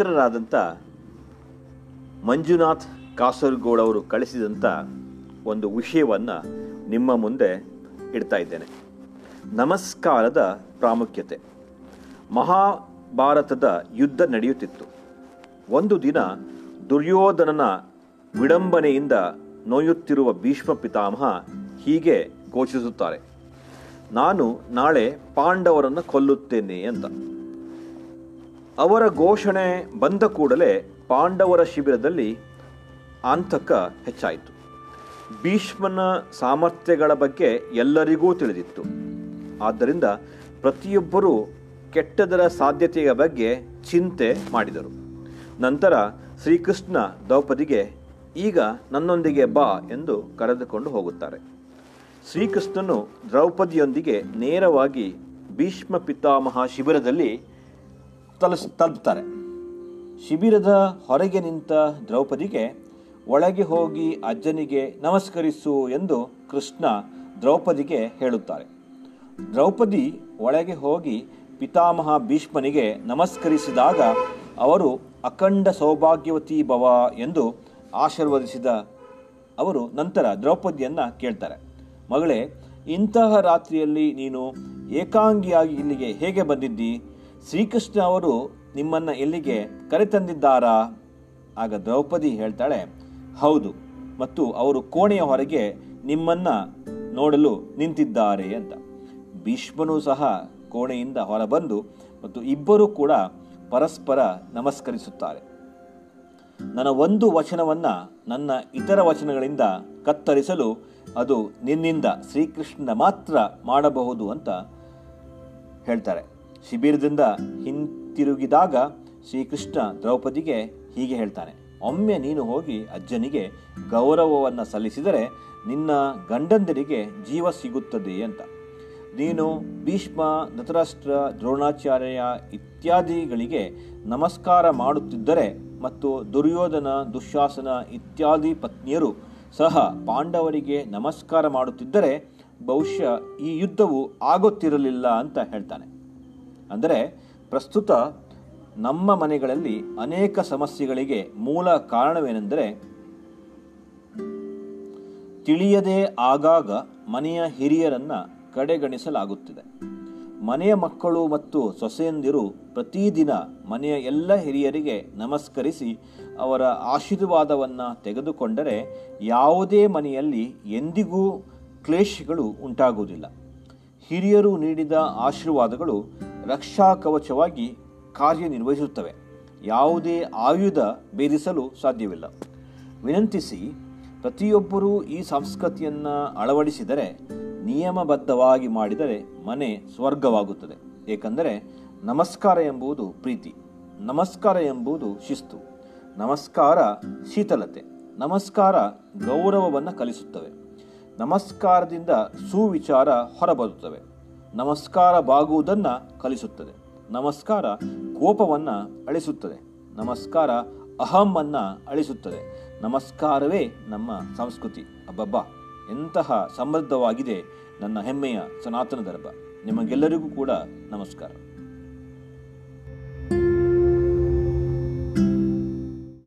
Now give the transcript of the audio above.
ಮಿತ್ರರಾದಂಥ ಮಂಜುನಾಥ್ ಕಾಸರಗೋಡ್ ಅವರು ಕಳಿಸಿದಂಥ ಒಂದು ವಿಷಯವನ್ನು ನಿಮ್ಮ ಮುಂದೆ ಇಡ್ತಾ ಇದ್ದೇನೆ. ನಮಸ್ಕಾರದ ಪ್ರಾಮುಖ್ಯತೆ. ಮಹಾಭಾರತದ ಯುದ್ಧ ನಡೆಯುತ್ತಿತ್ತು. ಒಂದು ದಿನ ದುರ್ಯೋಧನನ ವಿಡಂಬನೆಯಿಂದ ನೋಯುತ್ತಿರುವ ಭೀಷ್ಮ ಪಿತಾಮಹ ಹೀಗೆ ಘೋಷಿಸುತ್ತಾರೆ. ನಾನು ನಾಳೆ ಪಾಂಡವರನ್ನು ಕೊಲ್ಲುತ್ತೇನೆ ಅಂತ. ಅವರ ಘೋಷಣೆ ಬಂದ ಕೂಡಲೇ ಪಾಂಡವರ ಶಿಬಿರದಲ್ಲಿ ಆಂತಕ ಹೆಚ್ಚಾಯಿತು. ಭೀಷ್ಮನ ಸಾಮರ್ಥ್ಯಗಳ ಬಗ್ಗೆ ಎಲ್ಲರಿಗೂ ತಿಳಿದಿತ್ತು. ಆದ್ದರಿಂದ ಪ್ರತಿಯೊಬ್ಬರೂ ಕೆಟ್ಟದರ ಸಾಧ್ಯತೆಯ ಬಗ್ಗೆ ಚಿಂತೆ ಮಾಡಿದರು. ನಂತರ ಶ್ರೀಕೃಷ್ಣ ದ್ರೌಪದಿಗೆ, ಈಗ ನನ್ನೊಂದಿಗೆ ಬಾ ಎಂದು ಕರೆದುಕೊಂಡು ಹೋಗುತ್ತಾರೆ. ಶ್ರೀಕೃಷ್ಣನು ದ್ರೌಪದಿಯೊಂದಿಗೆ ನೇರವಾಗಿ ಭೀಷ್ಮ ಪಿತಾಮಹ ಶಿಬಿರದಲ್ಲಿ ತಲುಸ್, ತಲುಪ್ತಾರೆ. ಶಿಬಿರದ ಹೊರಗೆ ನಿಂತ ದ್ರೌಪದಿಗೆ ಒಳಗೆ ಹೋಗಿ ಅಜ್ಜನಿಗೆ ನಮಸ್ಕರಿಸು ಎಂದು ಕೃಷ್ಣ ದ್ರೌಪದಿಗೆ ಹೇಳುತ್ತಾರೆ. ದ್ರೌಪದಿ ಒಳಗೆ ಹೋಗಿ ಪಿತಾಮಹ ಭೀಷ್ಮನಿಗೆ ನಮಸ್ಕರಿಸಿದಾಗ ಅವರು ಅಖಂಡ ಸೌಭಾಗ್ಯವತಿ ಭವ ಎಂದು ಆಶೀರ್ವದಿಸಿದ ಅವರು ನಂತರ ದ್ರೌಪದಿಯನ್ನು ಕೇಳ್ತಾರೆ. ಮಗಳೇ, ಇಂತಹ ರಾತ್ರಿಯಲ್ಲಿ ನೀನು ಏಕಾಂಗಿಯಾಗಿ ಇಲ್ಲಿಗೆ ಹೇಗೆ ಬಂದಿದ್ದಿ? ಶ್ರೀಕೃಷ್ಣ ಅವರು ನಿಮ್ಮನ್ನ ಎಲ್ಲಿಗೆ ಕರೆತಂದಿದ್ದಾರಾ? ಆಗ ದ್ರೌಪದಿ ಹೇಳ್ತಾಳೆ, ಹೌದು, ಮತ್ತು ಅವರು ಕೋಣೆಯ ಹೊರಗೆ ನಿಮ್ಮನ್ನ ನೋಡಲು ನಿಂತಿದ್ದಾರೆ ಅಂತ. ಭೀಷ್ಮನು ಸಹ ಕೋಣೆಯಿಂದ ಹೊರಬಂದು ಮತ್ತು ಇಬ್ಬರೂ ಕೂಡ ಪರಸ್ಪರ ನಮಸ್ಕರಿಸುತ್ತಾರೆ. ನನ್ನ ಒಂದು ವಚನವನ್ನ ನನ್ನ ಇತರ ವಚನಗಳಿಂದ ಕತ್ತರಿಸಲು ಅದು ನಿನ್ನಿಂದ ಶ್ರೀಕೃಷ್ಣ ಮಾತ್ರ ಮಾಡಬಹುದು ಅಂತ ಹೇಳ್ತಾರೆ. ಶಿಬಿರದಿಂದ ಹಿಂತಿರುಗಿದಾಗ ಶ್ರೀಕೃಷ್ಣ ದ್ರೌಪದಿಗೆ ಹೀಗೆ ಹೇಳ್ತಾನೆ, ಒಮ್ಮೆ ನೀನು ಹೋಗಿ ಅಜ್ಜನಿಗೆ ಗೌರವವನ್ನು ಸಲ್ಲಿಸಿದರೆ ನಿನ್ನ ಗಂಡಂದಿರಿಗೆ ಜೀವ ಸಿಗುತ್ತದೆ ಅಂತ. ನೀನು ಭೀಷ್ಮ, ಧೃತರಾಷ್ಟ್ರ, ದ್ರೋಣಾಚಾರ್ಯ ಇತ್ಯಾದಿಗಳಿಗೆ ನಮಸ್ಕಾರ ಮಾಡುತ್ತಿದ್ದರೆ ಮತ್ತು ದುರ್ಯೋಧನ, ದುಶಾಸನ ಇತ್ಯಾದಿ ಪತ್ನಿಯರು ಸಹ ಪಾಂಡವರಿಗೆ ನಮಸ್ಕಾರ ಮಾಡುತ್ತಿದ್ದರೆ ಬಹುಶಃ ಈ ಯುದ್ಧವು ಆಗುತ್ತಿರಲಿಲ್ಲ ಅಂತ ಹೇಳ್ತಾನೆ. ಅಂದರೆ ಪ್ರಸ್ತುತ ನಮ್ಮ ಮನೆಗಳಲ್ಲಿ ಅನೇಕ ಸಮಸ್ಯೆಗಳಿಗೆ ಮೂಲ ಕಾರಣವೇನೆಂದರೆ ತಿಳಿಯದೇ ಆಗಾಗ ಮನೆಯ ಹಿರಿಯರನ್ನು ಕಡೆಗಣಿಸಲಾಗುತ್ತಿದೆ. ಮನೆಯ ಮಕ್ಕಳು ಮತ್ತು ಸೊಸೆಯಂದಿರು ಪ್ರತಿದಿನ ಮನೆಯ ಎಲ್ಲ ಹಿರಿಯರಿಗೆ ನಮಸ್ಕರಿಸಿ ಅವರ ಆಶೀರ್ವಾದವನ್ನು ತೆಗೆದುಕೊಂಡರೆ ಯಾವುದೇ ಮನೆಯಲ್ಲಿ ಎಂದಿಗೂ ಕ್ಲೇಶಗಳು ಉಂಟಾಗುವುದಿಲ್ಲ. ಹಿರಿಯರು ನೀಡಿದ ಆಶೀರ್ವಾದಗಳು ರಕ್ಷಾ ಕವಚವಾಗಿ ಕಾರ್ಯನಿರ್ವಹಿಸುತ್ತವೆ. ಯಾವುದೇ ಆಯುಧ ಭೇದಿಸಲು ಸಾಧ್ಯವಿಲ್ಲ. ವಿನಂತಿಸಿ, ಪ್ರತಿಯೊಬ್ಬರೂ ಈ ಸಂಸ್ಕೃತಿಯನ್ನು ಅಳವಡಿಸಿದರೆ, ನಿಯಮಬದ್ಧವಾಗಿ ಮಾಡಿದರೆ ಮನೆ ಸ್ವರ್ಗವಾಗುತ್ತದೆ. ಏಕೆಂದರೆ, ನಮಸ್ಕಾರ ಎಂಬುದು ಪ್ರೀತಿ, ನಮಸ್ಕಾರ ಎಂಬುದು ಶಿಸ್ತು, ನಮಸ್ಕಾರ ಶೀತಲತೆ, ನಮಸ್ಕಾರ ಗೌರವವನ್ನು ಕಲಿಸುತ್ತವೆ. ನಮಸ್ಕಾರದಿಂದ ಸುವಿಚಾರ ಹೊರಬರುತ್ತವೆ. ನಮಸ್ಕಾರ ಬಾಗುವುದನ್ನು ಕಲಿಸುತ್ತದೆ. ನಮಸ್ಕಾರ ಕೋಪವನ್ನು ಅಳಿಸುತ್ತದೆ. ನಮಸ್ಕಾರ ಅಹಮ್ಮನ್ನು ಅಳಿಸುತ್ತದೆ. ನಮಸ್ಕಾರವೇ ನಮ್ಮ ಸಂಸ್ಕೃತಿ. ಅಬ್ಬಬ್ಬ, ಎಂತಹ ಸಮೃದ್ಧವಾಗಿದೆ ನನ್ನ ಹೆಮ್ಮೆಯ ಸನಾತನ ಧರ್ಮ ನಿಮಗೆಲ್ಲರಿಗೂ ಕೂಡ ನಮಸ್ಕಾರ.